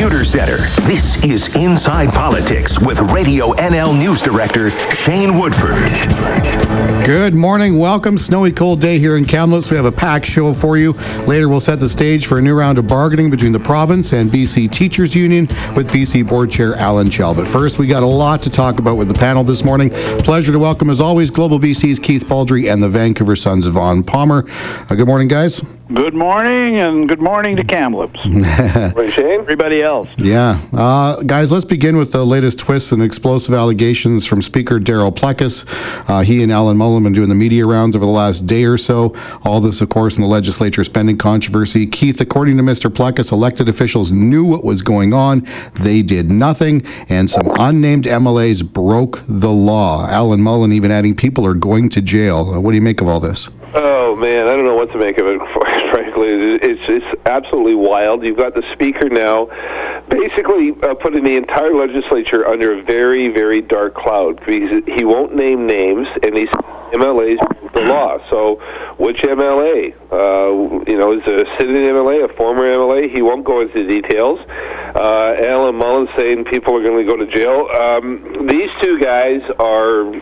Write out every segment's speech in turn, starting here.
Computer Center. This is Inside Politics with Radio NL News Director Shane Woodford. Good morning. Welcome. Snowy, cold day here in Kamloops. We have a packed show for you. Later, we'll set the stage for a new round of bargaining between the province and BC Teachers Union with BC Board Chair Alan Chell. But first, we got a lot to talk about with the panel this morning. Pleasure to welcome, as always, Global BC's Keith Baldrey and the Vancouver Sun's Vaughn Palmer. Uh, good morning, guys. Good morning, and good morning to Kamloops. Everybody else. Yeah. Uh, guys, let's begin with the latest twists and explosive allegations from Speaker Darryl Plecas. Uh, he and Alan Mullen have been doing the media rounds over the last day or so. All this, of course, in the legislature spending controversy. Keith, according to Mr. Plecas, elected officials knew what was going on. They did nothing, and some unnamed MLAs broke the law. Alan Mullen even adding people are going to jail. Uh, what do you make of all this? Oh man, I don't know what to make of it. Frankly, it's it's absolutely wild. You've got the speaker now, basically uh, putting the entire legislature under a very very dark cloud because he won't name names and he's MLA's the law. So, which MLA? Uh, you know, is a sitting MLA, a former MLA? He won't go into details. Uh, Alan Mullen saying people are going to go to jail. Um, these two guys are,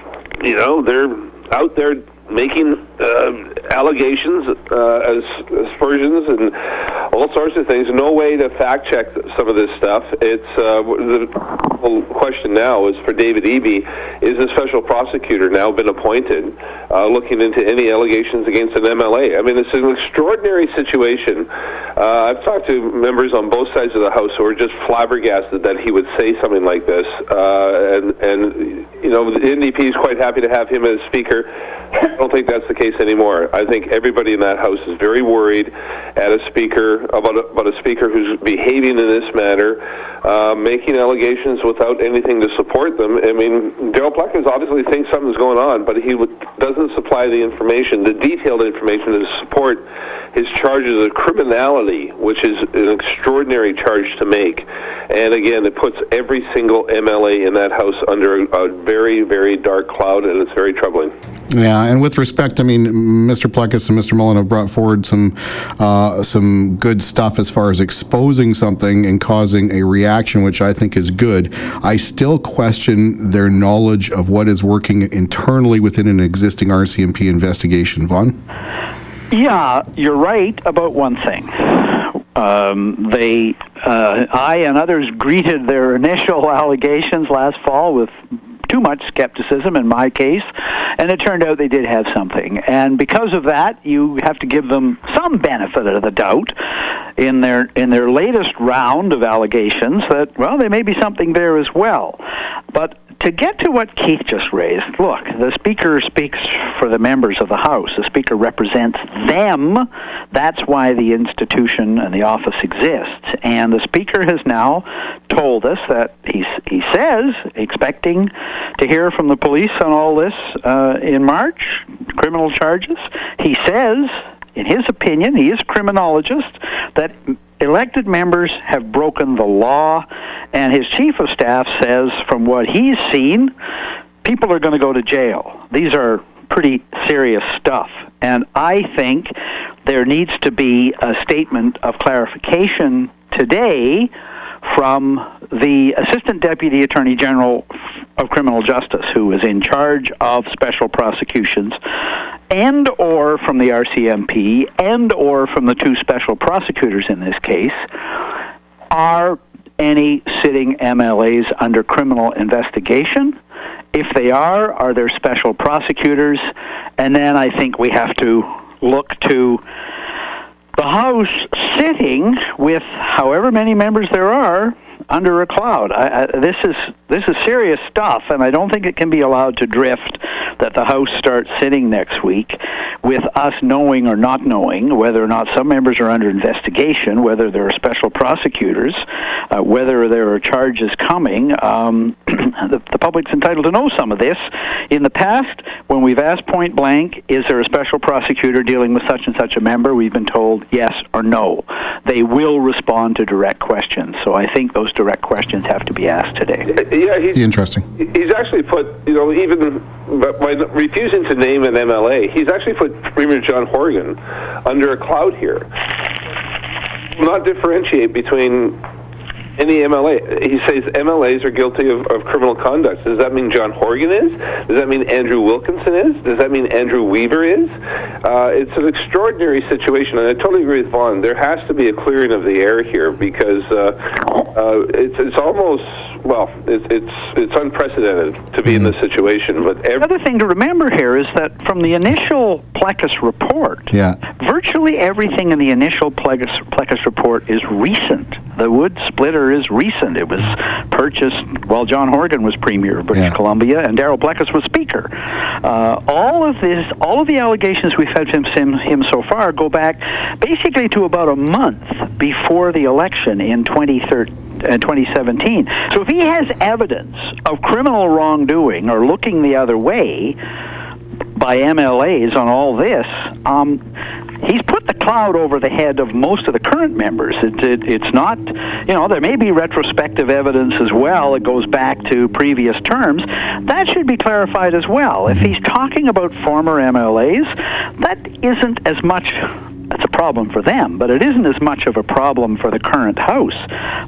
you know, they're out there making uh, allegations, uh, as aspersions, and all sorts of things. No way to fact check some of this stuff. It's uh, the question now is for David Eby: Is a special prosecutor now been appointed, uh, looking into any allegations against an MLA? I mean, it's an extraordinary situation. Uh, I've talked to members on both sides of the House who are just flabbergasted that he would say something like this, uh, and and you know, the NDP is quite happy to have him as Speaker. I don't think that's the case anymore. I think everybody in that House is very worried at a speaker about a, about a speaker who's behaving in this manner, uh, making allegations without anything to support them. I mean, Darryl Plecas obviously thinks something's going on, but he w- doesn't supply the information, the detailed information to support his charges of criminality, which is an extraordinary charge to make. And again, it puts every single MLA in that House under a, a very, very dark cloud, and it's very troubling. Yeah, and with respect, I mean, Mr. Plecas and Mr. Mullen have brought forward some uh, some good stuff as far as exposing something and causing a reaction, which I think is good. I still question their knowledge of what is working internally within an existing RCMP investigation. Vaughn? Yeah, you're right about one thing. Um, they, uh, I and others greeted their initial allegations last fall with too much skepticism in my case, and it turned out they did have something. And because of that, you have to give them some benefit of the doubt in their in their latest round of allegations that well, there may be something there as well. But to get to what Keith just raised, look, the Speaker speaks for the members of the House. The Speaker represents them. That's why the institution and the office exists. And the Speaker has now told us that he, he says, expecting to hear from the police on all this uh, in March, criminal charges. He says, in his opinion, he is a criminologist, that elected members have broken the law, and his chief of staff says, from what he's seen, people are going to go to jail. These are pretty serious stuff. And I think there needs to be a statement of clarification today from the Assistant Deputy Attorney General of Criminal Justice, who is in charge of special prosecutions, and or from the RCMP, and or from the two special prosecutors in this case, are any sitting MLAs under criminal investigation? If they are, are there special prosecutors? And then I think we have to look to the House sitting with however many members there are under a cloud. I, I, this is this is serious stuff, and I don't think it can be allowed to drift. That the House starts sitting next week with us knowing or not knowing whether or not some members are under investigation, whether there are special prosecutors, uh, whether there are charges coming. Um, the, the public's entitled to know some of this. In the past, when we've asked point blank, "Is there a special prosecutor dealing with such and such a member?" we've been told yes or no. They will respond to direct questions. So I think those direct questions have to be asked today. Yeah, he's interesting. He's actually put, you know, even by refusing to name an MLA, he's actually put Premier John Horgan under a cloud here. Not differentiate between any MLA. He says MLAs are guilty of, of criminal conduct. Does that mean John Horgan is? Does that mean Andrew Wilkinson is? Does that mean Andrew Weaver is? Uh, it's an extraordinary situation, and I totally agree with Vaughn. There has to be a clearing of the air here because uh, uh, it's, it's almost well, it's it's it's unprecedented to be mm-hmm. in this situation. But every- other thing to remember here is that from the initial Plecas report, yeah. virtually everything in the initial Plecas, Plecas report is recent. The wood splitter is recent. It was purchased while John Horgan was premier of British yeah. Columbia and Darryl Plecas was speaker. Uh, all of this, all of the allegations we've had from him, him so far go back basically to about a month before the election in 2013. Uh, 2017. So if he has evidence of criminal wrongdoing or looking the other way by MLAs on all this, um, he's put the cloud over the head of most of the current members. It, it, it's not, you know, there may be retrospective evidence as well. It goes back to previous terms. That should be clarified as well. If he's talking about former MLAs, that isn't as much that's a problem for them, but it isn't as much of a problem for the current House.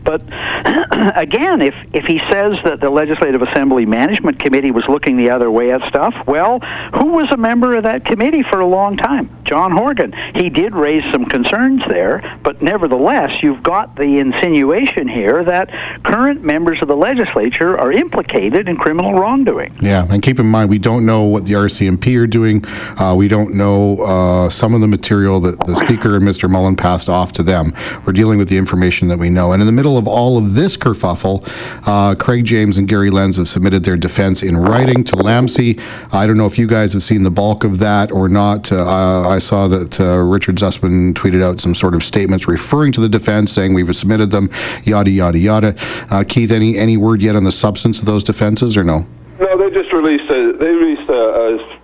But again, if, if he says that the Legislative Assembly Management Committee was looking the other way at stuff, well, who was a member of that committee for a long time? John Horgan. He did raise some concerns there, but nevertheless, you've got the insinuation here that current members of the legislature are implicated in criminal wrongdoing. Yeah, and keep in mind, we don't know what the RCMP are doing. Uh, we don't know uh, some of the material that the Speaker and Mr. Mullen passed off to them. We're dealing with the information that we know. And in the middle of all of this kerfuffle, uh, Craig James and Gary Lenz have submitted their defense in writing to LAMC. I don't know if you guys have seen the bulk of that or not. Uh, I saw that uh, Richard Zussman tweeted out some sort of statements referring to the defense, saying we've submitted them, yada, yada, yada. Uh, Keith, any, any word yet on the substance of those defenses or no? No, they just released a, they released a, a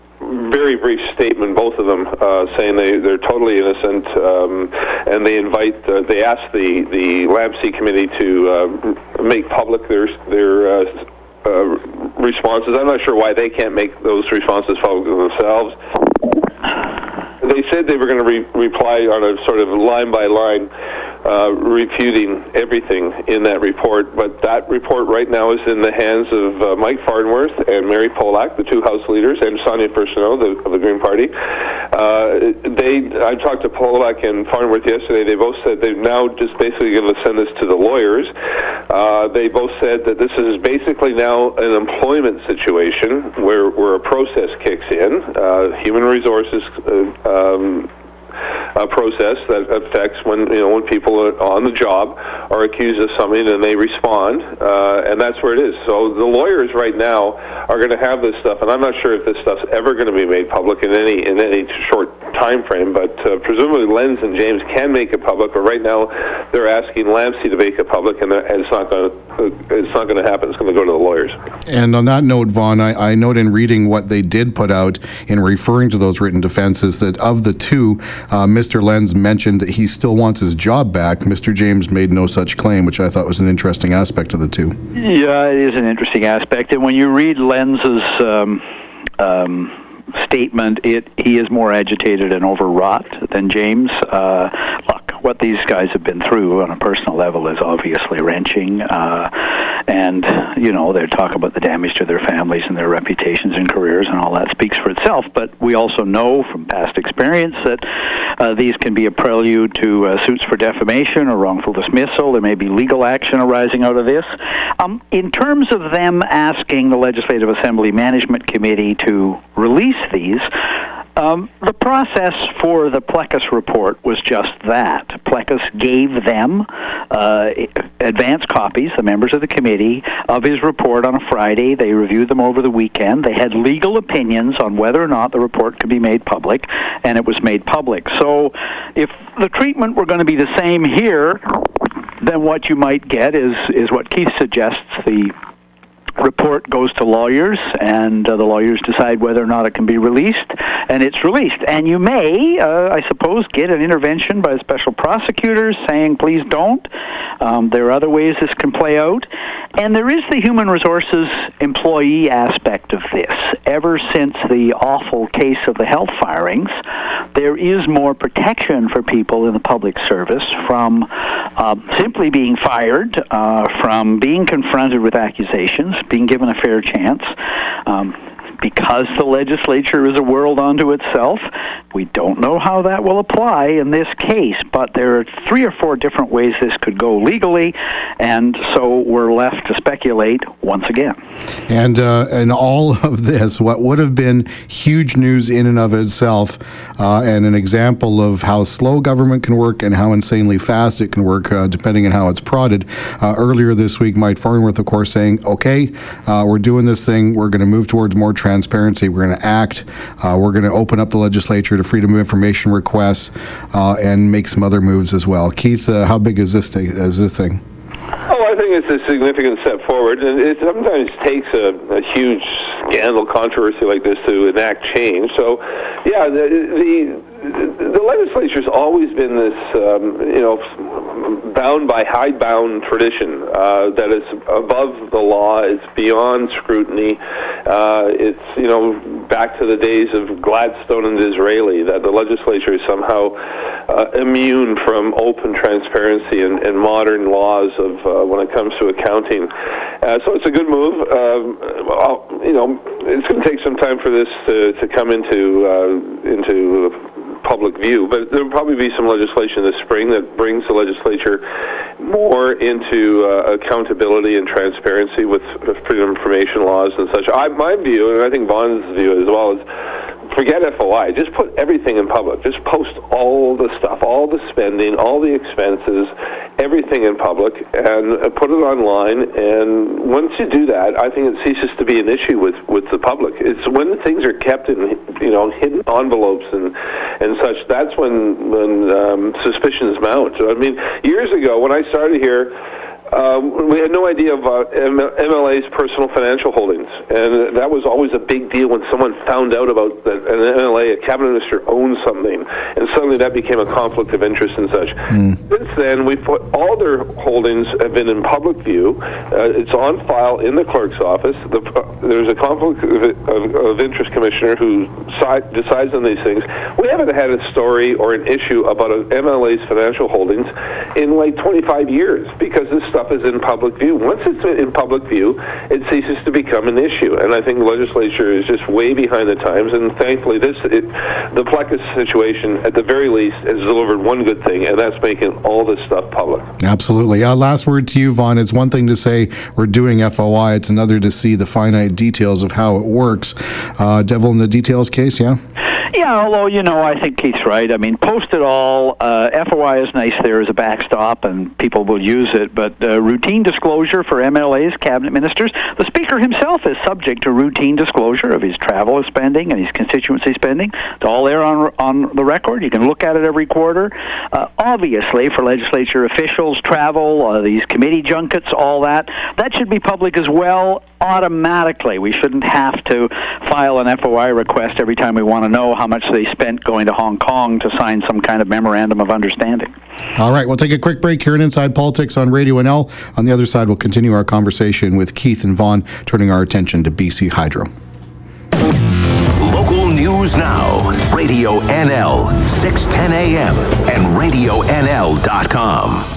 very brief statement, both of them, uh, saying they they're totally innocent, um, and they invite uh, they ask the the LAMC committee to uh, make public their their. Uh, uh, responses. I'm not sure why they can't make those responses public themselves. They said they were going to re- reply on a sort of line by line uh, refuting everything in that report. But that report right now is in the hands of uh, Mike Farnworth and Mary Polak, the two House leaders, and Sonia Furstenau, the, of the Green Party. Uh, they, I talked to Polak and Farnworth yesterday. They both said they're now just basically going to send this to the lawyers. Uh, they both said that this is basically now an employment situation where, where a process kicks in. Uh, human resources um, uh, process that affects when you know when people are on the job are accused of something and they respond, uh, and that's where it is. So the lawyers right now are going to have this stuff, and I'm not sure if this stuff's ever going to be made public in any in any short time frame, but uh, presumably Lenz and James can make it public. But right now, they're asking LAMC to make it public, and, and it's not going to it's not going to happen. It's going to go to the lawyers. And on that note, Vaughn, I, I note in reading what they did put out in referring to those written defenses that of the two, uh, Mr. Lenz mentioned that he still wants his job back. Mr. James made no such claim, which I thought was an interesting aspect of the two. Yeah, it is an interesting aspect. And when you read Lenz's um, um, statement, it he is more agitated and overwrought than James. Uh, look, what these guys have been through on a personal level is obviously wrenching, uh, and you know they talk about the damage to their families and their reputations and careers, and all that speaks for itself. But we also know from past experience that uh, these can be a prelude to uh, suits for defamation or wrongful dismissal. There may be legal action arising out of this. Um, in terms of them asking the Legislative Assembly Management Committee to release these. Um, the process for the Plecas report was just that. Plecas gave them uh, advance copies, the members of the committee, of his report on a Friday. They reviewed them over the weekend. They had legal opinions on whether or not the report could be made public, and it was made public. So if the treatment were going to be the same here, then what you might get is, is what Keith suggests the report goes to lawyers, and uh, the lawyers decide whether or not it can be released, and it's released. And you may, uh, I suppose, get an intervention by a special prosecutors saying, please don't. Um, there are other ways this can play out. And there is the human resources employee aspect of this. Ever since the awful case of the health firings, there is more protection for people in the public service from uh, simply being fired, uh, from being confronted with accusations, being given a fair chance. Um, because the legislature is a world unto itself, we don't know how that will apply in this case, but there are three or four different ways this could go legally, and so we're left to speculate once again. And uh, all of this, what would have been huge news in and of itself, uh, and an example of how slow government can work and how insanely fast it can work, uh, depending on how it's prodded. Uh, earlier this week, Mike Farnworth, of course, saying, "Okay, uh, we're doing this thing. We're going to move towards more." Transparency. We're going to act. Uh, we're going to open up the legislature to freedom of information requests uh, and make some other moves as well. Keith, uh, how big is this thing? Is this thing? Oh, I think it's a significant step forward, and it sometimes takes a, a huge scandal, controversy like this to enact change. So, yeah, the, the the legislature's always been this, um, you know, bound by hidebound tradition uh, that is above the law, it's beyond scrutiny. Uh, it's, you know, back to the days of Gladstone and Disraeli, that the legislature is somehow uh, immune from open transparency and, and modern laws of uh, when it comes to accounting. Uh, so it's a good move. Um, you know, it's going to take some time for this to, to come into uh, into public view. But there will probably be some legislation this spring that brings the legislature more into uh, accountability and transparency with freedom of information laws and such. I, my view, and I think Vaughn's view as well, is forget FOI. Just put everything in public. Just post all the stuff, all the spending, all the expenses, everything in public, and uh, put it online. And once you do that, I think it ceases to be an issue with, with the public. It's when things are kept in you know hidden envelopes and and such. That's when when um, suspicions mount. I mean, years ago when I started here um, we had no idea about MLA's personal financial holdings, and that was always a big deal when someone found out about that an MLA, a cabinet minister, owned something, and suddenly that became a conflict of interest and such. Mm. Since then, we put all their holdings have been in public view. Uh, it's on file in the clerk's office. The, uh, there's a conflict of, of, of interest commissioner who si- decides on these things. We haven't had a story or an issue about an MLA's financial holdings in like 25 years because this stuff is in public view. Once it's in public view, it ceases to become an issue. And I think the legislature is just way behind the times. And thankfully, this it, the Plecas situation, at the very least, has delivered one good thing, and that's making all this stuff public. Absolutely. Uh, last word to you, Vaughn. It's one thing to say we're doing FOI. It's another to see the finite details of how it works. Uh, devil in the details case, yeah. Yeah, although you know, I think Keith's right. I mean, post it all. Uh, FOI is nice there as a backstop, and people will use it. But uh, routine disclosure for MLAs, cabinet ministers, the speaker himself is subject to routine disclosure of his travel spending and his constituency spending. It's all there on on the record. You can look at it every quarter. Uh, obviously, for legislature officials, travel, uh, these committee junkets, all that, that should be public as well automatically. We shouldn't have to file an FOI request every time we want to know how much they spent going to Hong Kong to sign some kind of memorandum of understanding. All right, we'll take a quick break here in Inside Politics on Radio NL. On the other side, we'll continue our conversation with Keith and Vaughn, turning our attention to BC Hydro. Local news now, Radio NL, 610 AM, and RadioNL.com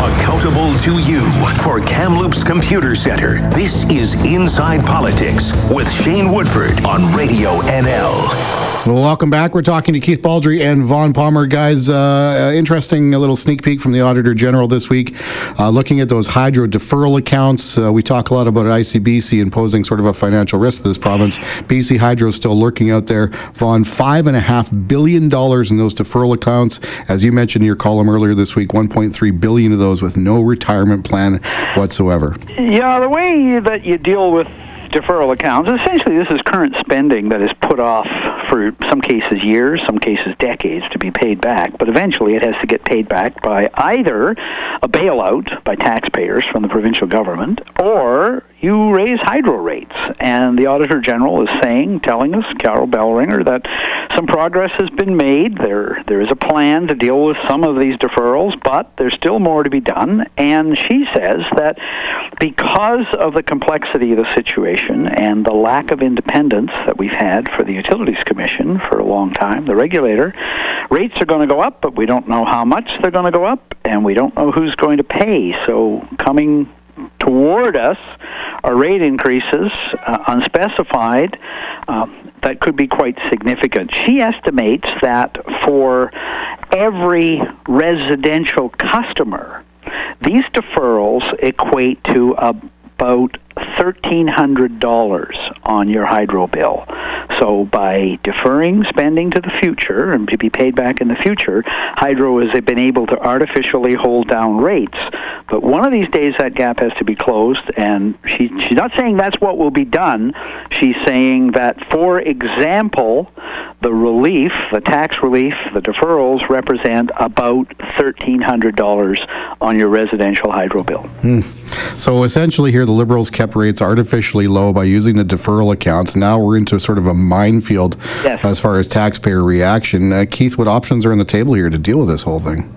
accountable to you. For Kamloops Computer Center, this is Inside Politics with Shane Woodford on Radio NL. Well, welcome back. We're talking to Keith Baldrey and Vaughn Palmer. Guys, uh, interesting little sneak peek from the Auditor General this week. Uh, looking at those hydro deferral accounts, uh, we talk a lot about ICBC imposing sort of a financial risk to this province. BC Hydro is still lurking out there. Vaughn, $5.5 billion in those deferral accounts. As you mentioned in your column earlier this week, 1.3 billion of those with no retirement plan whatsoever. Yeah, the way that you deal with deferral accounts. Essentially, this is current spending that is put off for some cases years, some cases decades to be paid back. But eventually, it has to get paid back by either a bailout by taxpayers from the provincial government, or you raise hydro rates. And the Auditor General is saying, telling us, Carol Bellringer, that some progress has been made. There, there is a plan to deal with some of these deferrals, but there's still more to be done. And she says that because of the complexity of the situation and the lack of independence that we've had for the Utilities Commission for a long time, the regulator, rates are going to go up, but we don't know how much they're going to go up, and we don't know who's going to pay. So coming toward us are rate increases, uh, unspecified, uh, that could be quite significant. She estimates that for every residential customer, these deferrals equate to about $1,300 on your hydro bill. So by deferring spending to the future and to be paid back in the future, hydro has been able to artificially hold down rates. But one of these days that gap has to be closed, and she, she's not saying that's what will be done. She's saying that, for example, the relief, the tax relief, the deferrals represent about $1,300 on your residential hydro bill. Hmm. So essentially, here the Liberals kept rates artificially low by using the deferral accounts. Now we're into sort of a minefield yes. as far as taxpayer reaction. Uh, Keith, what options are on the table here to deal with this whole thing?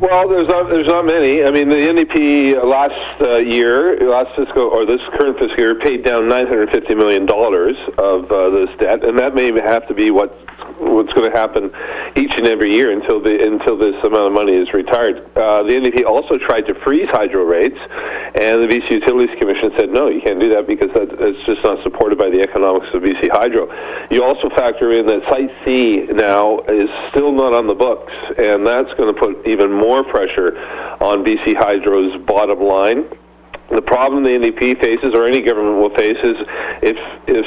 Well, there's not there's not many. I mean, the NDP last uh, year, last fiscal or this current fiscal year, paid down 950 million dollars of uh, this debt, and that may have to be what what's going to happen each and every year until the until this amount of money is retired. Uh, the NDP also tried to freeze hydro rates, and the BC Utilities Commission said no, you can't do that because that, that's just not supported by the economics of BC Hydro. You also factor in that Site C now is still not on the books, and that's going to put even more pressure on BC Hydro's bottom line. The problem the NDP faces, or any government will face, is if if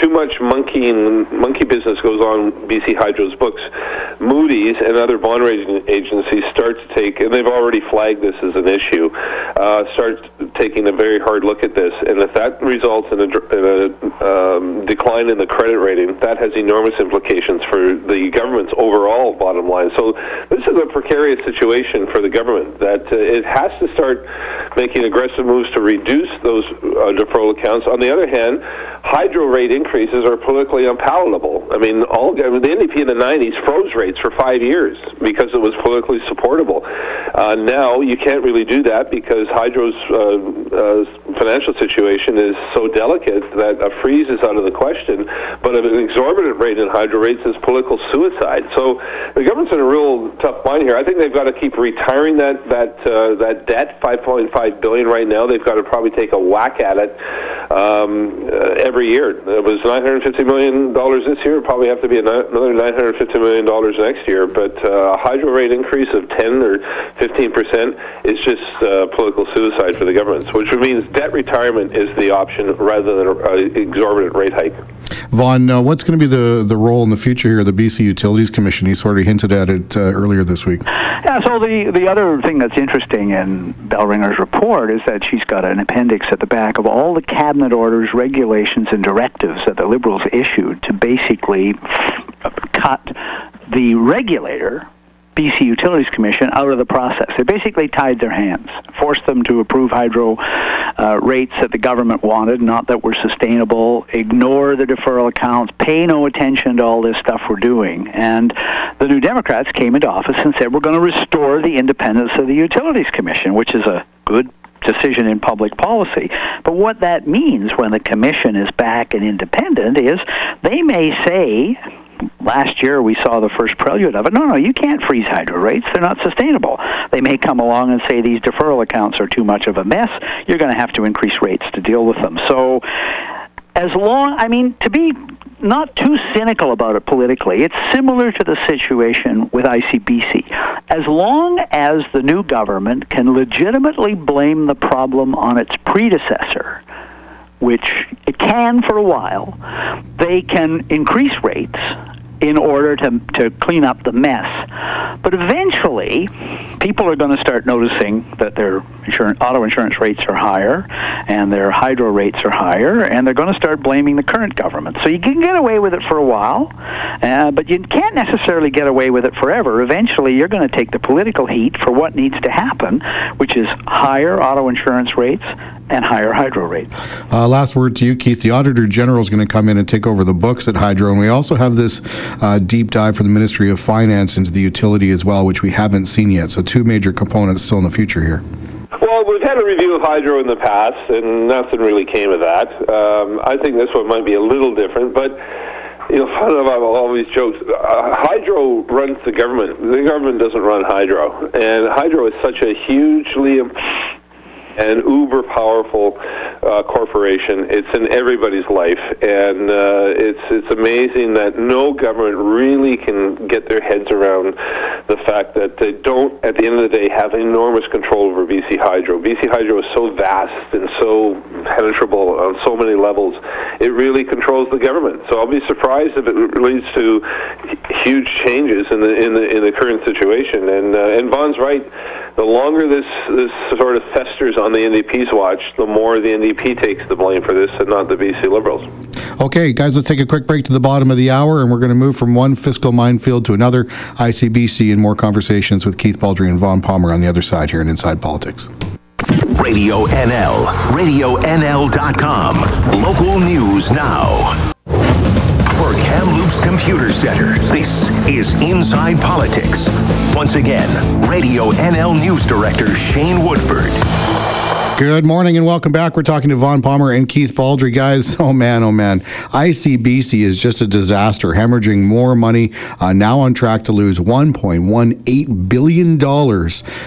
too much monkeying monkey business goes on BC Hydro's books, Moody's and other bond rating agencies start to take, and they've already flagged this as an issue, uh, start taking a very hard look at this. And if that results in a, in a um, decline in the credit rating, that has enormous implications for the government's overall bottom line. So this is a precarious situation for the government that uh, it has to start making aggressive moves to reduce those uh, deferral accounts. On the other hand, hydro rate increases are politically unpalatable. I mean, all I mean, the NDP in the 90s froze rates for five years because it was politically supportable. Uh, now you can't really do that because hydro's uh, uh, financial situation is so delicate that a freeze is out of the question. But an exorbitant rate in hydro rates is political suicide. So the government's in a real tough bind here. I think they've got to keep retiring that that uh, that debt, 5.5 billion right now. They've got to probably take a whack at it um, uh, every year. It was 950 million dollars this year. It'll probably have to be another 950 million dollars next year. But uh, a hydro rate increase of 10 or 15 percent is just uh, political suicide for the governments, which means debt retirement is the option rather than an exorbitant rate hike. Vaughn, uh, what's going to be the, the role in the future here of the BC Utilities Commission? You sort of hinted at it uh, earlier this week. Yeah, so the, the other thing that's interesting in Bellringer's report is that she's got an appendix at the back of all the cabinet orders, regulations, and directives that the Liberals issued to basically cut the regulator BC Utilities Commission out of the process. They basically tied their hands, forced them to approve hydro uh, rates that the government wanted, not that were sustainable, ignore the deferral accounts, pay no attention to all this stuff we're doing. And the New Democrats came into office and said, we're going to restore the independence of the Utilities Commission, which is a good decision in public policy. But what that means when the commission is back and independent is they may say, last year we saw the first prelude of it. No, no, you can't freeze hydro rates. They're not sustainable. They may come along and say these deferral accounts are too much of a mess. You're going to have to increase rates to deal with them. So as long, I mean, to be not too cynical about it politically, it's similar to the situation with ICBC. As long as the new government can legitimately blame the problem on its predecessor, which it can for a while, they can increase rates in order to, to clean up the mess. But eventually, people are going to start noticing that their insurance, auto insurance rates are higher and their hydro rates are higher, and they're going to start blaming the current government. So you can get away with it for a while, uh, but you can't necessarily get away with it forever. Eventually, you're going to take the political heat for what needs to happen, which is higher auto insurance rates and higher hydro rates. Uh, last word to you, Keith. The Auditor General is going to come in and take over the books at Hydro, and we also have this uh, deep dive from the Ministry of Finance into the utility as well, which we haven't seen yet. So two major components still in the future here. Well, we've had a review of hydro in the past, and nothing really came of that. Um, I think this one might be a little different, but you know, fun of all these jokes. Uh, hydro runs the government. The government doesn't run hydro, and hydro is such a hugely an uber powerful uh, corporation. It's in everybody's life, and uh, it's it's amazing that no government really can get their heads around the fact that they don't, at the end of the day, have enormous control over BC Hydro. BC Hydro is so vast and so penetrable on so many levels. It really controls the government. So I'll be surprised if it leads to huge changes in the in the in the current situation. And uh, and Vaughn's right. The longer this this sort of festers on the NDP's watch, the more the NDP takes the blame for this, and not the BC Liberals. Okay, guys, let's take a quick break to the bottom of the hour, and we're going to move from one fiscal minefield to another. ICBC and more conversations with Keith Baldrey and Vaughn Palmer on the other side here in Inside Politics. Radio NL, RadioNL.com. Local news now. For Kamloops Computer Center, this is Inside Politics. Once again, Radio NL News Director Shane Woodford. Good morning and welcome back. We're talking to Vaughn Palmer and Keith Baldrey. Guys, oh man, oh man. ICBC is just a disaster, hemorrhaging more money, uh, now on track to lose $1.18 billion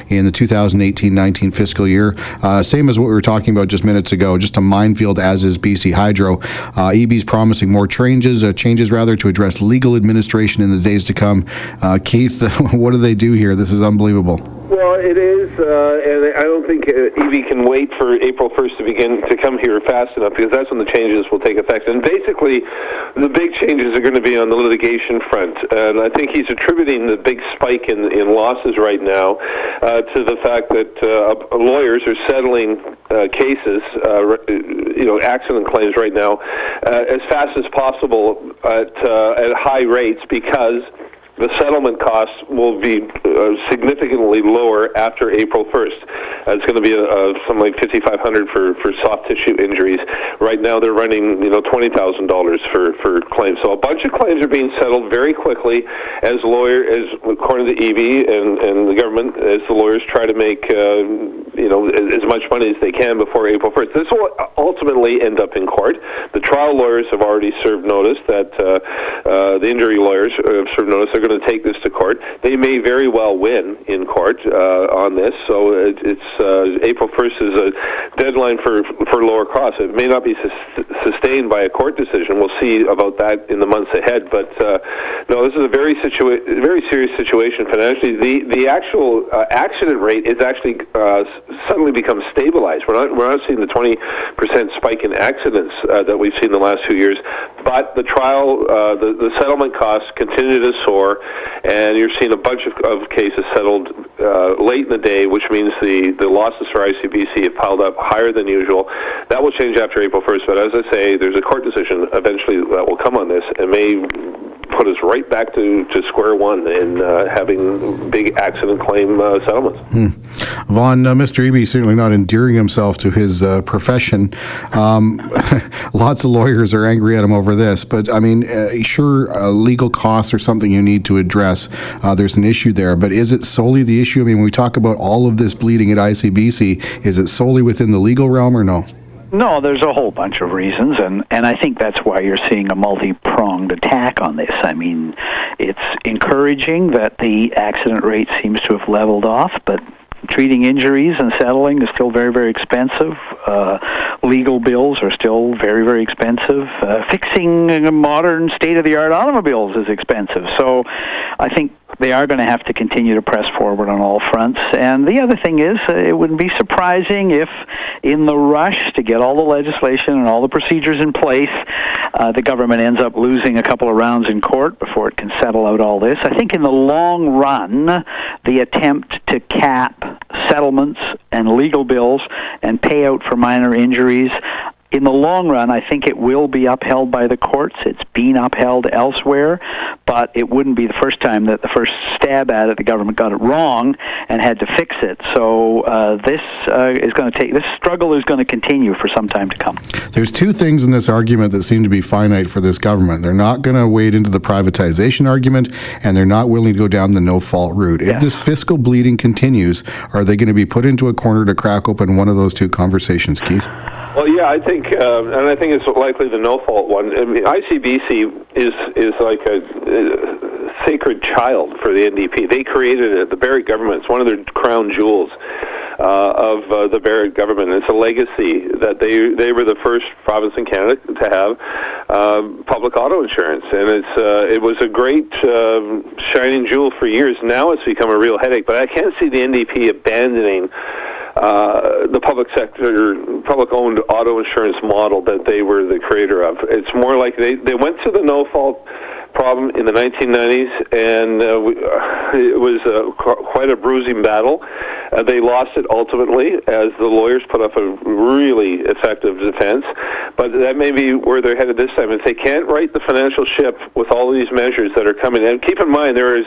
in the 2018 19 fiscal year. Uh, same as what we were talking about just minutes ago, just a minefield, as is BC Hydro. Uh, Eby's promising more changes, uh, changes rather, to address legal administration in the days to come. Uh, Keith, what do they do here? This is unbelievable. Well, it is, uh, and I don't think uh, Eby can wait for April 1st to begin to come here fast enough because that's when the changes will take effect. And basically, the big changes are going to be on the litigation front. And I think he's attributing the big spike in, in losses right now uh, to the fact that uh, lawyers are settling uh, cases, uh, you know, accident claims right now, uh, as fast as possible at, uh, at high rates because the settlement costs will be uh, significantly lower after April 1st. Uh, it's going to be a, a, something like 5500 for for soft tissue injuries. Right now they're running, you know, $20,000 for for claims. So a bunch of claims are being settled very quickly as lawyer as according to Eby and and the government as the lawyers try to make uh, you know as, as much money as they can before April 1st. This will ultimately end up in court. The trial lawyers have already served notice that uh, uh, the injury lawyers have served notice they're going to take this to court. They may very well win in court uh, on this. So it, it's uh, April 1st is a deadline for for lower costs. It may not be sus- sustained by a court decision. We'll see about that in the months ahead. But uh, no, this is a very situa- very serious situation financially. The the actual uh, accident rate is actually uh, suddenly become stabilized. We're not we're not seeing the 20 percent spike in accidents uh, that we've seen the last few years, but the trial the the settlement costs continue to soar and you're seeing a bunch of, of cases settled uh, late in the day, which means the, the losses for ICBC have piled up higher than usual. That will change after April 1st, but as I say, there's a court decision eventually that will come on this and may put us right back to, to square one in uh, having big accident claim uh, settlements. Hmm. Vaughn, uh, Mr. Eby certainly not endearing himself to his uh, profession. Um, lots of lawyers are angry at him over this, but I mean, uh, sure, uh, legal costs are something you need to address. there's an issue there, but is it solely the issue? I mean, when we talk about all of this bleeding at ICBC, is it solely within the legal realm or no? No, there's a whole bunch of reasons, and, and I think that's why you're seeing a multi pronged attack on this. I mean, it's encouraging that the accident rate seems to have leveled off, but treating injuries and settling is still very, very expensive. Uh, legal bills are still very, very expensive. Uh, fixing modern state of the art automobiles is expensive. So I think they are going to have to continue to press forward on all fronts. And the other thing is, uh, it wouldn't be surprising if, in the rush to get all the legislation and all the procedures in place, uh, the government ends up losing a couple of rounds in court before it can settle out all this. I think in the long run, the attempt to cap settlements and legal bills and pay out for minor injuries in the long run, I think it will be upheld by the courts. It's been upheld elsewhere, but it wouldn't be the first time that the first stab at it, the government got it wrong and had to fix it. So uh, this uh, is going to take this struggle is going to continue for some time to come. There's two things in this argument that seem to be finite for this government. They're not going to wade into the privatization argument, and they're not willing to go down the no-fault route. If this fiscal bleeding continues, are they going to be put into a corner to crack open one of those two conversations, Keith? Well, yeah, I think, um, and I think it's likely the no-fault one. I mean, ICBC is is like a, a sacred child for the NDP. They created it. The Barrett government. It's one of their crown jewels. Uh, of uh, the Barrett government. It's a legacy that they they were the first province in Canada to have um, public auto insurance, and it's uh, it was a great uh, shining jewel for years. Now it's become a real headache. But I can't see the NDP abandoning uh, the public sector, public-owned auto insurance model that they were the creator of. It's more like they they went to the no-fault problem in the 1990s, and uh, we, uh, it was uh, qu- quite a bruising battle. Uh, they lost it ultimately as the lawyers put up a really effective defense. But that may be where they're headed this time. If they can't right the financial ship with all these measures that are coming, and keep in mind there is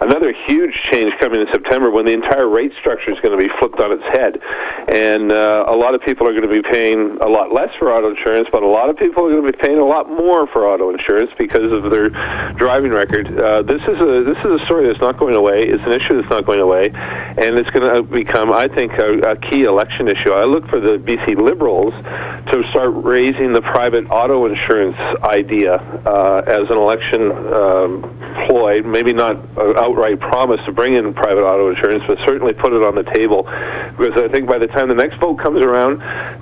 another huge change coming in September when the entire rate structure is going to be flipped on its head, and uh, a lot of people are going to be paying a lot less for auto insurance, but a lot of people are going to be paying a lot more for auto insurance because of their driving record. Uh, this is a this is a story that's not going away. It's an issue that's not going away, and it's going to become, I think, a, a key election issue. I look for the BC Liberals to start raising the private auto insurance idea uh, as an election um, ploy. Maybe not an outright promise to bring in private auto insurance, but certainly put it on the table because I think by the time the next vote comes around,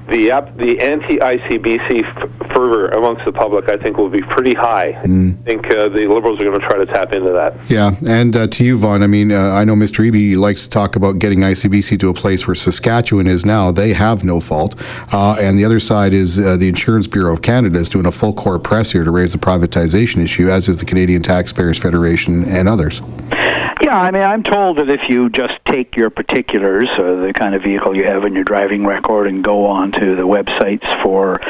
the app, the anti-ICBC f- fervor amongst the public, I think, will be pretty high. Mm. I think uh, the Liberals are going to try to tap into that. Yeah, and uh, to you, Vaughn, I mean, uh, I know Mr. Eby likes to talk about getting ICBC to a place where Saskatchewan is now. They have no fault. Uh, and the other side is uh, the Insurance Bureau of Canada is doing a full court press here to raise the privatization issue, as is the Canadian Taxpayers Federation and others. Yeah, I mean, I'm told that if you just take your particulars, uh, the kind of vehicle you have in your driving record, and go on to the websites for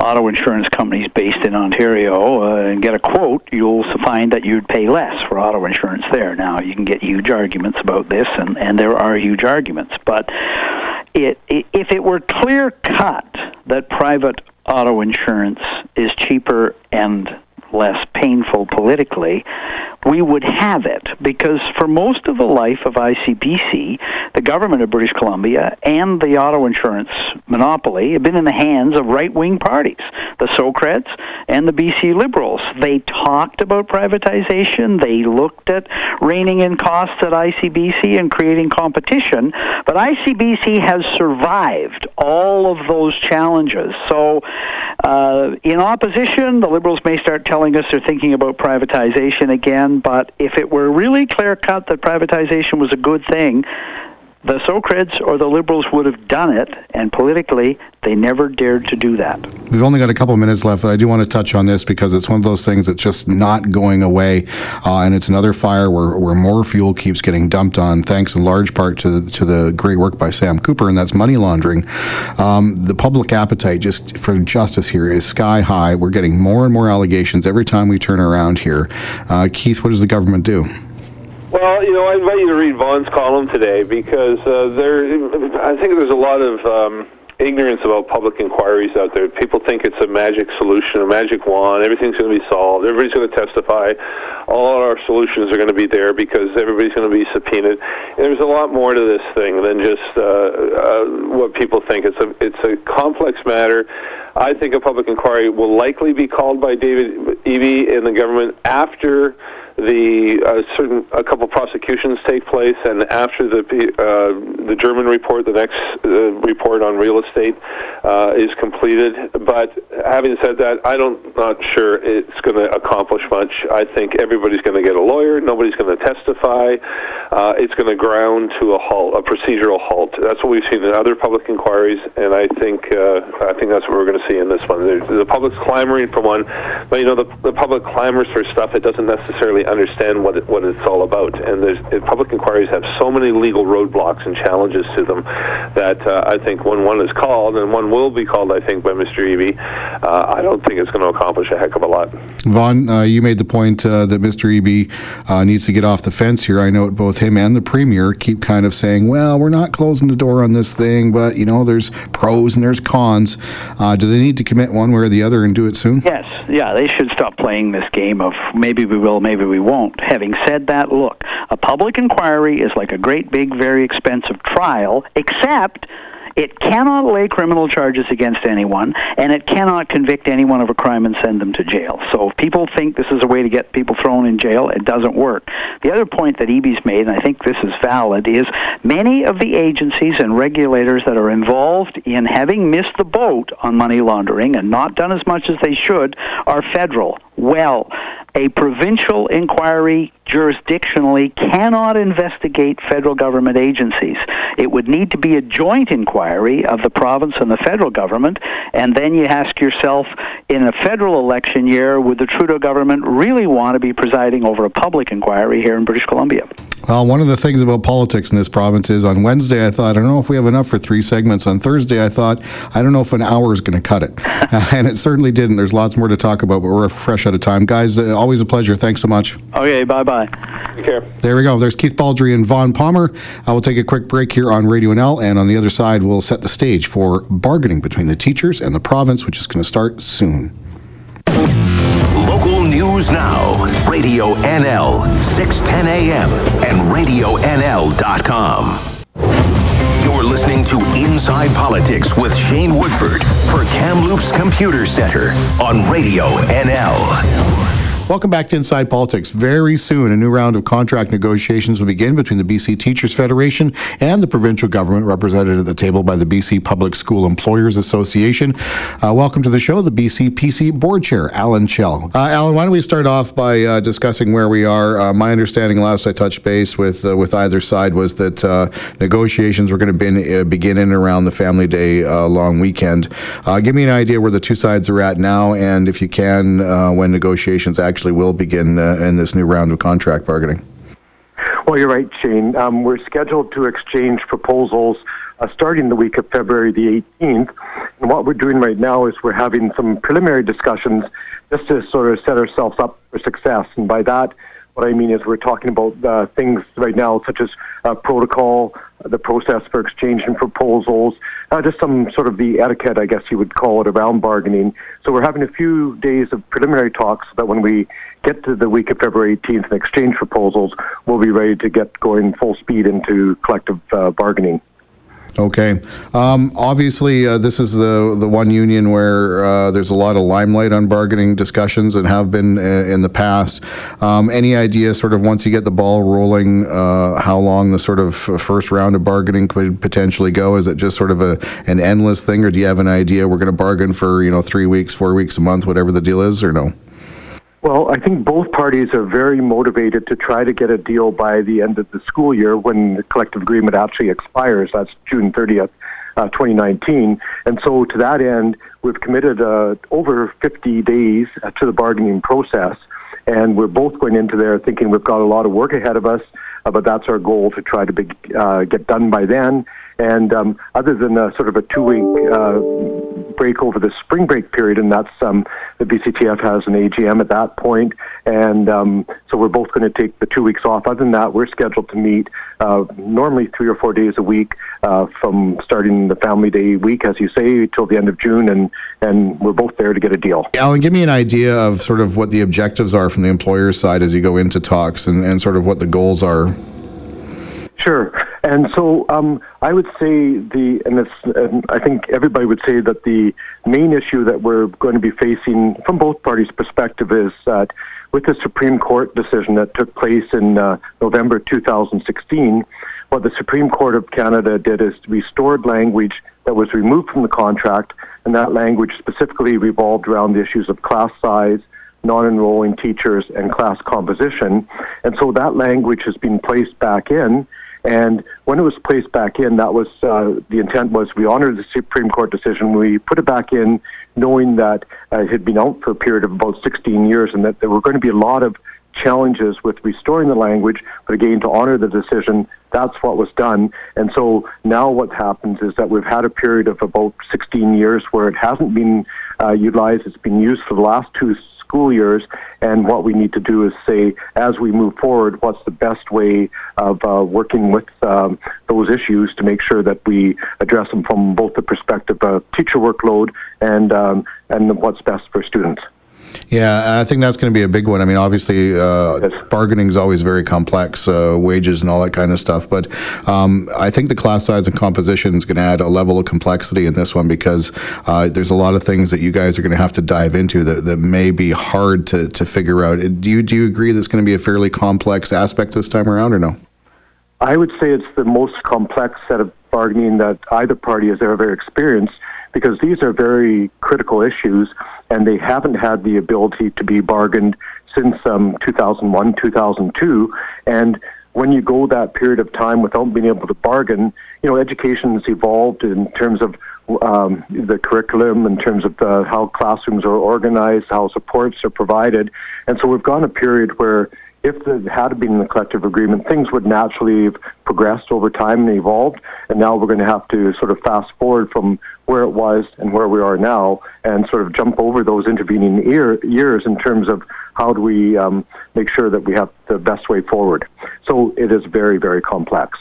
auto insurance companies based in Ontario uh, and get a quote, you'll find that you'd pay less for auto insurance there. Now, you can get huge arguments about this, and, and there are huge arguments, but it, it, if it were clear cut that private auto insurance is cheaper and less painful politically, we would have it because for most of the life of ICBC, the government of British Columbia and the auto insurance monopoly have been in the hands of right wing parties, the Socreds and the BC Liberals. They talked about privatization, they looked at reining in costs at ICBC and creating competition, but ICBC has survived all of those challenges. So, uh, in opposition, the Liberals may start telling us they're thinking about privatization again but if it were really clear cut that privatization was a good thing, the Socreds or the Liberals would have done it, and politically, they never dared to do that. We've only got a couple of minutes left, but I do want to touch on this because it's one of those things that's just not going away, uh, and it's another fire where, where more fuel keeps getting dumped on, thanks in large part to to the great work by Sam Cooper, and that's money laundering. Um, the public appetite just for justice here is sky high. We're getting more and more allegations every time we turn around here. Uh, Keith, what does the government do? Well, you know, I invite you to read Vaughn's column today because uh, there, I think there's a lot of um, ignorance about public inquiries out there. People think it's a magic solution, a magic wand. Everything's going to be solved. Everybody's going to testify. All our solutions are going to be there because everybody's going to be subpoenaed. And there's a lot more to this thing than just uh, uh, what people think. It's a it's a complex matter. I think a public inquiry will likely be called by David Eby and the government after the uh, certain a couple prosecutions take place, and after the uh, the German report, the next uh, report on real estate uh, is completed. But having said that, I don't not sure it's going to accomplish much. I think everybody's going to get a lawyer. Nobody's going to testify. Uh, it's going to ground to a halt, a procedural halt. That's what we've seen in other public inquiries, and I think uh, I think that's what we're going to see in this one. The, public's clamoring for one, but you know the, the public clamors for stuff it doesn't necessarily understand what it, what it's all about. And there's public inquiries have so many legal roadblocks and challenges to them that uh, I think when one is called, and one will be called, I think, by Mr. Eby, uh, I don't think it's going to accomplish a heck of a lot. Vaughn, uh, you made the point uh, that Mr. Eby uh, needs to get off the fence here. I know both him and the Premier keep kind of saying, well, we're not closing the door on this thing, but, you know, there's pros and there's cons. Uh, do they need to commit one way or the other and do it soon? Yes, yeah, they should stop playing this game of maybe we will, maybe we won't. Having said that, look, a public inquiry is like a great big, very expensive trial, except it cannot lay criminal charges against anyone, and it cannot convict anyone of a crime and send them to jail. So if people think this is a way to get people thrown in jail, it doesn't work. The other point that Eby's made, and I think this is valid, is many of the agencies and regulators that are involved in having missed the boat on money laundering and not done as much as they should are federal. Well, a provincial inquiry jurisdictionally cannot investigate federal government agencies. It would need to be a joint inquiry of the province and the federal government, and then you ask yourself in a federal election year, would the Trudeau government really want to be presiding over a public inquiry here in British Columbia? Well, one of the things about politics in this province is on Wednesday, I thought, I don't know if we have enough for three segments. On Thursday, I thought, I don't know if an hour is going to cut it. and it certainly didn't. There's lots more to talk about, but we're fresh out of time. Guys, uh, always a pleasure. Thanks so much. Okay, bye bye. Take care. There we go. There's Keith Baldrey and Vaughn Palmer. I will take a quick break here on Radio NL, and on the other side, we'll set the stage for bargaining between the teachers and the province, which is going to start soon. Local news now. Radio NL, 610 a.m. and RadioNL.com. You're listening to Inside Politics with Shane Woodford for Kamloops Computer Center on Radio NL. Welcome back to Inside Politics. Very soon, a new round of contract negotiations will begin between the BC Teachers Federation and the provincial government, represented at the table by the BC Public School Employers Association. Uh, welcome to the show, the BC PC Board Chair, Alan Chell. Uh, Alan, why don't we start off by uh, discussing where we are? Uh, my understanding, last I touched base with uh, with either side, was that uh, negotiations were going to begin in around the Family Day long weekend. give me an idea where the two sides are at now, and if you can, when negotiations actually actually will begin uh, in this new round of contract bargaining. Well, you're right, Shane. Um, we're scheduled to exchange proposals uh, starting the week of February the 18th. And what we're doing right now is we're having some preliminary discussions just to sort of set ourselves up for success. And by that, what I mean is we're talking about uh, things right now such as uh, protocol, the process for exchanging proposals, uh, just some sort of the etiquette, I guess you would call it, around bargaining. So we're having a few days of preliminary talks so that when we get to the week of February 18th and exchange proposals, we'll be ready to get going full speed into collective uh, bargaining. Okay. Um, obviously, uh, this is the the one union where uh, there's a lot of limelight on bargaining discussions and have been uh, in the past. Um, any idea, sort of, once you get the ball rolling, uh, how long the sort of first round of bargaining could potentially go? Is it just sort of a an endless thing, or do you have an idea we're going to bargain for you know three weeks, four weeks, a month, whatever the deal is, or no? Well, I think both parties are very motivated to try to get a deal by the end of the school year when the collective agreement actually expires. That's June 30th. Uh, 2019. And so, to that end, we've committed uh, over 50 days to the bargaining process. And we're both going into there thinking we've got a lot of work ahead of us, uh, but that's our goal to try to be, uh, get done by then. And um, other than a, sort of a two week break over the spring break period, and that's um, the BCTF has an AGM at that point, and um, so we're both going to take the two weeks off. Other than that, we're scheduled to meet uh, normally three or four days a week uh, from starting the Family Day week, as you say, till the end of June, and and we're both there to get a deal. Alan, give me an idea of sort of what the objectives are from the employer's side as you go into talks, and, and sort of what the goals are. Sure. And so um, I would say the, and, this, and I think everybody would say that the main issue that we're going to be facing from both parties' perspective is that with the Supreme Court decision that took place in uh, November 2016, what the Supreme Court of Canada did is restored language that was removed from the contract, and that language specifically revolved around the issues of class size, non-enrolling teachers, and class composition. And so that language has been placed back in. And when it was placed back in, that was uh, the intent was we honored the Supreme Court decision. We put it back in, knowing that uh, it had been out for a period of about 16 years, and that there were going to be a lot of challenges with restoring the language, but again, to honor the decision, that's what was done. And so now what happens is that we've had a period of about 16 years where it hasn't been uh, utilized. It's been used for the last two school years. And what we need to do is say, as we move forward, what's the best way of uh, working with um, those issues to make sure that we address them from both the perspective of teacher workload and um, and what's best for students. Yeah, I think that's going to be a big one. I mean, obviously, uh, yes. bargaining is always very complex, uh, wages and all that kind of stuff. But um, I think the class size and composition is going to add a level of complexity in this one because uh, there's a lot of things that you guys are going to have to dive into that, that may be hard to, to figure out. Do you do you agree that's going to be a fairly complex aspect this time around, or no? I would say it's the most complex set of bargaining that either party has ever experienced because these are very critical issues and they haven't had the ability to be bargained since um, 2001, 2002. And when you go that period of time without being able to bargain, you know, education has evolved in terms of um, the curriculum, in terms of the, how classrooms are organized, how supports are provided. And so we've gone a period where if there had been a collective agreement, things would naturally have progressed over time and evolved. And now we're going to have to sort of fast forward from where it was and where we are now and sort of jump over those intervening year, years in terms of how do we um, make sure that we have the best way forward. So it is very, very complex.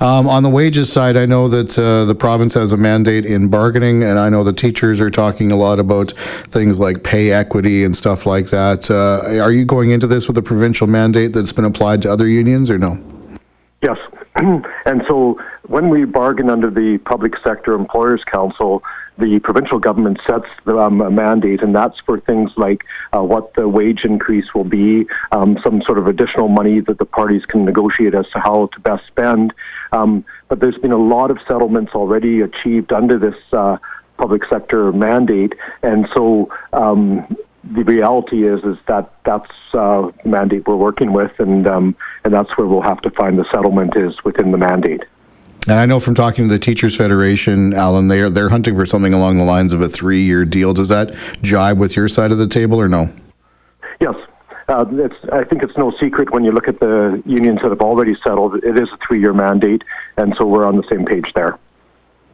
Um, on the wages side, I know that uh, the province has a mandate in bargaining, and I know the teachers are talking a lot about things like pay equity and stuff like that. Uh, are you going into this with a provincial mandate that's been applied to other unions, or no? Yes. and so when we bargain under the Public Sector Employers Council, the provincial government sets um, a mandate, and that's for things like uh, what the wage increase will be, um, some sort of additional money that the parties can negotiate as to how to best spend. Um, but there's been a lot of settlements already achieved under this uh, public sector mandate, and so um, the reality is is that that's uh, the mandate we're working with, and um, and that's where we'll have to find the settlement is within the mandate. And I know from talking to the Teachers Federation, Alan, they're they're hunting for something along the lines of a three-year deal. Does that jibe with your side of the table, or no? Yes, uh, I think it's no secret when you look at the unions that have already settled. It is a three-year mandate, and so we're on the same page there.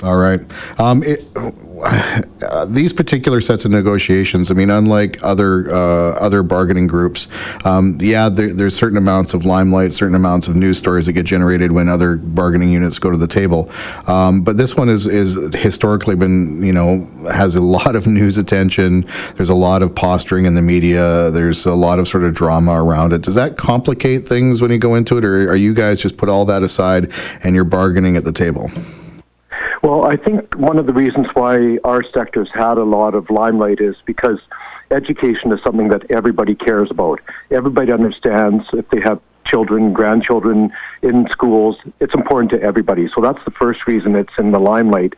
All right. Um, it, uh, these particular sets of negotiations, I mean, unlike other uh, other bargaining groups, um, yeah, there, there's certain amounts of limelight, certain amounts of news stories that get generated when other bargaining units go to the table. Um, but this one is is historically been, you know, has a lot of news attention. There's a lot of posturing in the media. There's a lot of sort of drama around it. Does that complicate things when you go into it, or are you guys just put all that aside and you're bargaining at the table? Well, I think one of the reasons why our sector's had a lot of limelight is because education is something that everybody cares about. Everybody understands if they have children, grandchildren in schools, it's important to everybody. So that's the first reason it's in the limelight.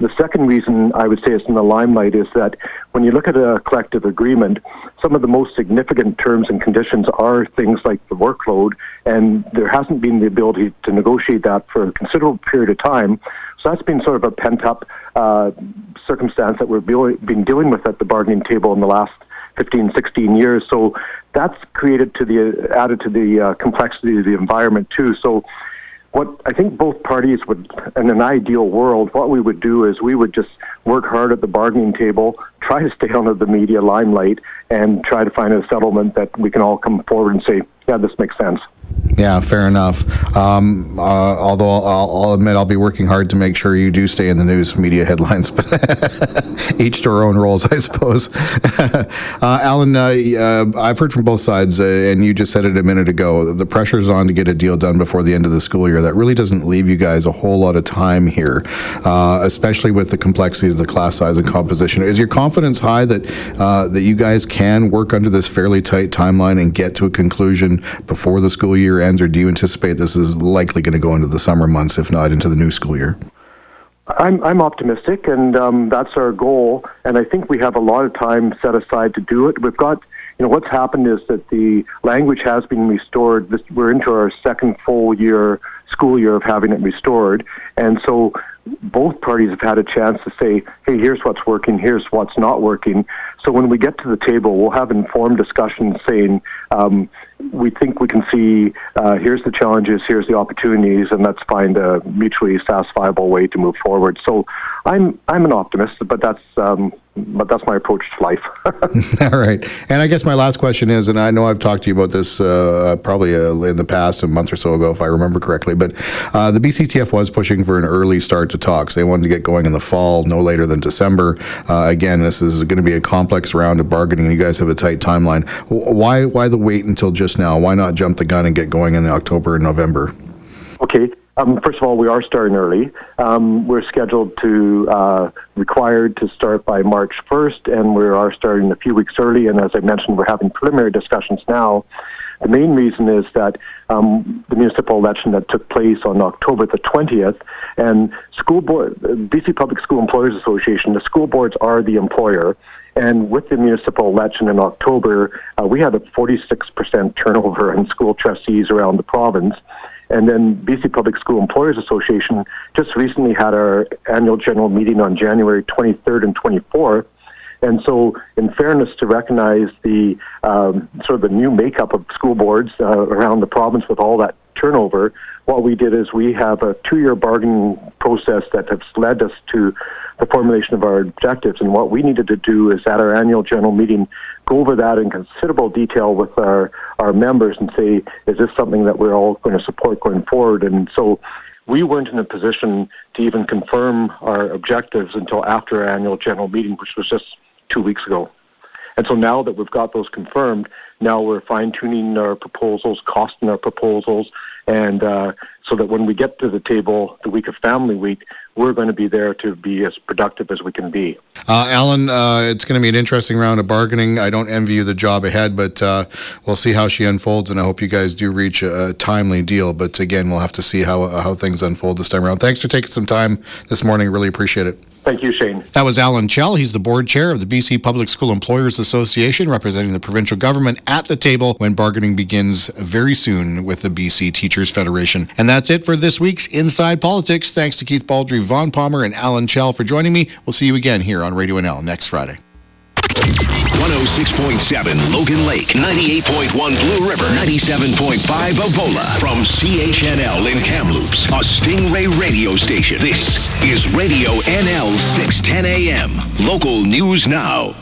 The second reason I would say it's in the limelight is that when you look at a collective agreement, some of the most significant terms and conditions are things like the workload, and there hasn't been the ability to negotiate that for a considerable period of time. So that's been sort of a pent up uh, circumstance that we've been dealing with at the bargaining table in the last 15, 16 years. So that's created to the added to the uh, complexity of the environment too. So what I think both parties would, in an ideal world, what we would do is we would just work hard at the bargaining table, try to stay out of the media limelight, and try to find a settlement that we can all come forward and say, yeah, this makes sense. Yeah, fair enough. Um, uh, although I'll, I'll, admit I'll be working hard to make sure you do stay in the news media headlines, but each to our own roles, I suppose. uh, Alan, uh, uh, I've heard from both sides, uh, and you just said it a minute ago. The pressure's on to get a deal done before the end of the school year. That really doesn't leave you guys a whole lot of time here, uh, especially with the complexity of the class size and composition. Is your confidence high that that you guys can work under this fairly tight timeline and get to a conclusion before the school year ends, or do you anticipate this is likely going to go into the summer months, if not into the new school year? I'm I'm optimistic, and um, that's our goal. And I think we have a lot of time set aside to do it. We've got, you know, what's happened is that the language has been restored. This, we're into our second full year school year of having it restored, and so both parties have had a chance to say, hey, here's what's working, here's what's not working. So when we get to the table, we'll have informed discussions saying, um, we think we can see, uh, here's the challenges, here's the opportunities, and let's find a mutually satisfiable way to move forward. So I'm, I'm an optimist, but that's, um, but that's my approach to life. All right. And I guess my last question is, and I know I've talked to you about this uh, probably uh, in the past, a month or so ago, if I remember correctly, but uh, the BCTF was pushing for an early start to talks. They wanted to get going in the fall, no later than December. Uh, again, this is going to be a complex round of bargaining. You guys have a tight timeline. Why, why the wait until just now? Why not jump the gun and get going in October and November? Okay. Um, first of all, we are starting early. Um, we're scheduled to uh, required to start by March 1st, and we are starting a few weeks early. And as I mentioned, we're having preliminary discussions now. The main reason is that um, the municipal election that took place on October the 20th, and school board, BC Public School Employers Association, the school boards are the employer. And with the municipal election in October, uh, we had a 46% turnover in school trustees around the province. And then BC Public School Employers Association just recently had our annual general meeting on January 23rd and 24th. And so, in fairness, to recognize the um, sort of the new makeup of school boards uh, around the province with all that turnover, what we did is we have a two-year bargaining process that has led us to the formulation of our objectives. And what we needed to do is at our annual general meeting, go over that in considerable detail with our, our members and say, is this something that we're all going to support going forward? And so we weren't in a position to even confirm our objectives until after our annual general meeting, which was just two weeks ago. And so now that we've got those confirmed, now we're fine tuning our proposals, costing our proposals, and uh, so that when we get to the table the week of Family Week, we're going to be there to be as productive as we can be. Uh, Alan, uh, it's going to be an interesting round of bargaining. I don't envy you the job ahead, but uh, we'll see how she unfolds, and I hope you guys do reach a, a, timely deal. But again, we'll have to see how, how things unfold this time around. Thanks for taking some time this morning. Really appreciate it. Thank you, Shane. That was Alan Chell. He's the board chair of the BC Public School Employers Association, representing the provincial government at the table when bargaining begins very soon with the BC Teachers Federation. And that's it for this week's Inside Politics. Thanks to Keith Baldrey, Vaughn Palmer, and Alan Chell for joining me. We'll see you again here on Radio NL next Friday. 106.7 Logan Lake, 98.1 Blue River, 97.5 Avola. From CHNL in Kamloops, a Stingray radio station. This is Radio NL 610 AM. Local news now.